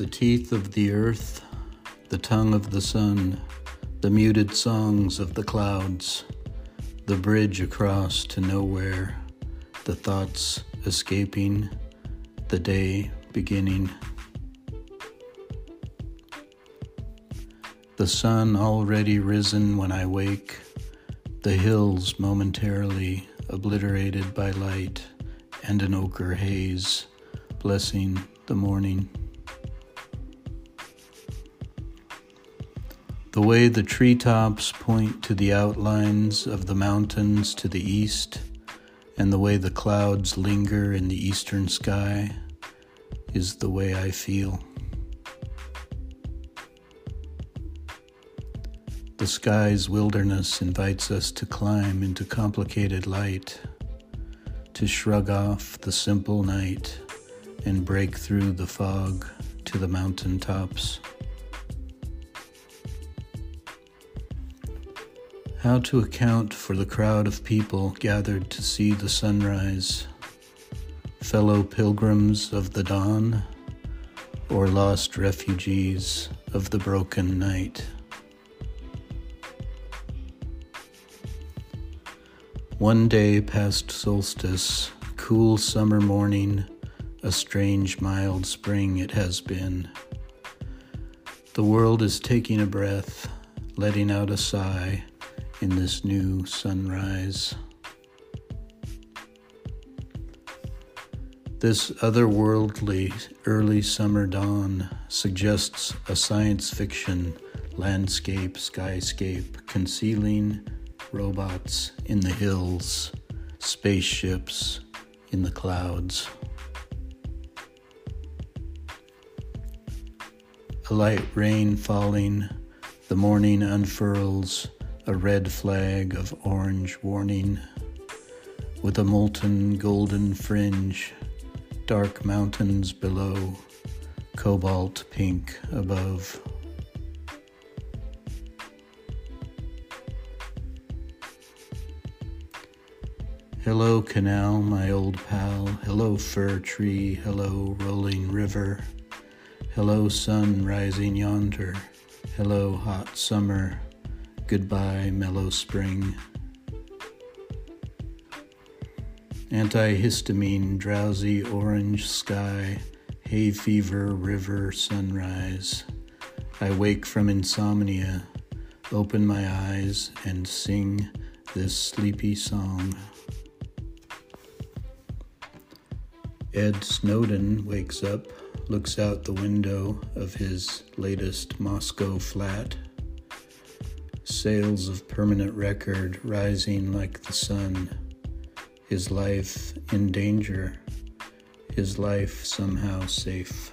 The teeth of the earth, the tongue of the sun, the muted songs of the clouds, the bridge across to nowhere, the thoughts escaping, the day beginning. The sun already risen when I wake, the hills momentarily obliterated by light and an ochre haze, blessing the morning. The way the treetops point to the outlines of the mountains to the east, and the way the clouds linger in the eastern sky, is the way I feel. The sky's wilderness invites us to climb into complicated light, to shrug off the simple night and break through the fog to the mountain tops. How to account for the crowd of people gathered to see the sunrise, fellow pilgrims of the dawn, or lost refugees of the broken night. One day past solstice, cool summer morning, a strange mild spring it has been. The world is taking a breath, letting out a sigh in this new sunrise. This otherworldly early summer dawn suggests a science fiction landscape skyscape concealing robots in the hills, spaceships in the clouds. A light rain falling, the morning unfurls a red flag of orange warning with a molten golden fringe, dark mountains below, cobalt pink above. Hello, canal, my old pal. Hello, fir tree. Hello, rolling river. Hello, sun rising yonder. Hello, hot summer. Goodbye, mellow spring. Antihistamine, drowsy orange sky, hay fever, river, sunrise. I wake from insomnia, open my eyes, and sing this sleepy song. Ed Snowden wakes up, looks out the window of his latest Moscow flat. Sales of permanent record rising like the sun. His life in danger, his life somehow safe.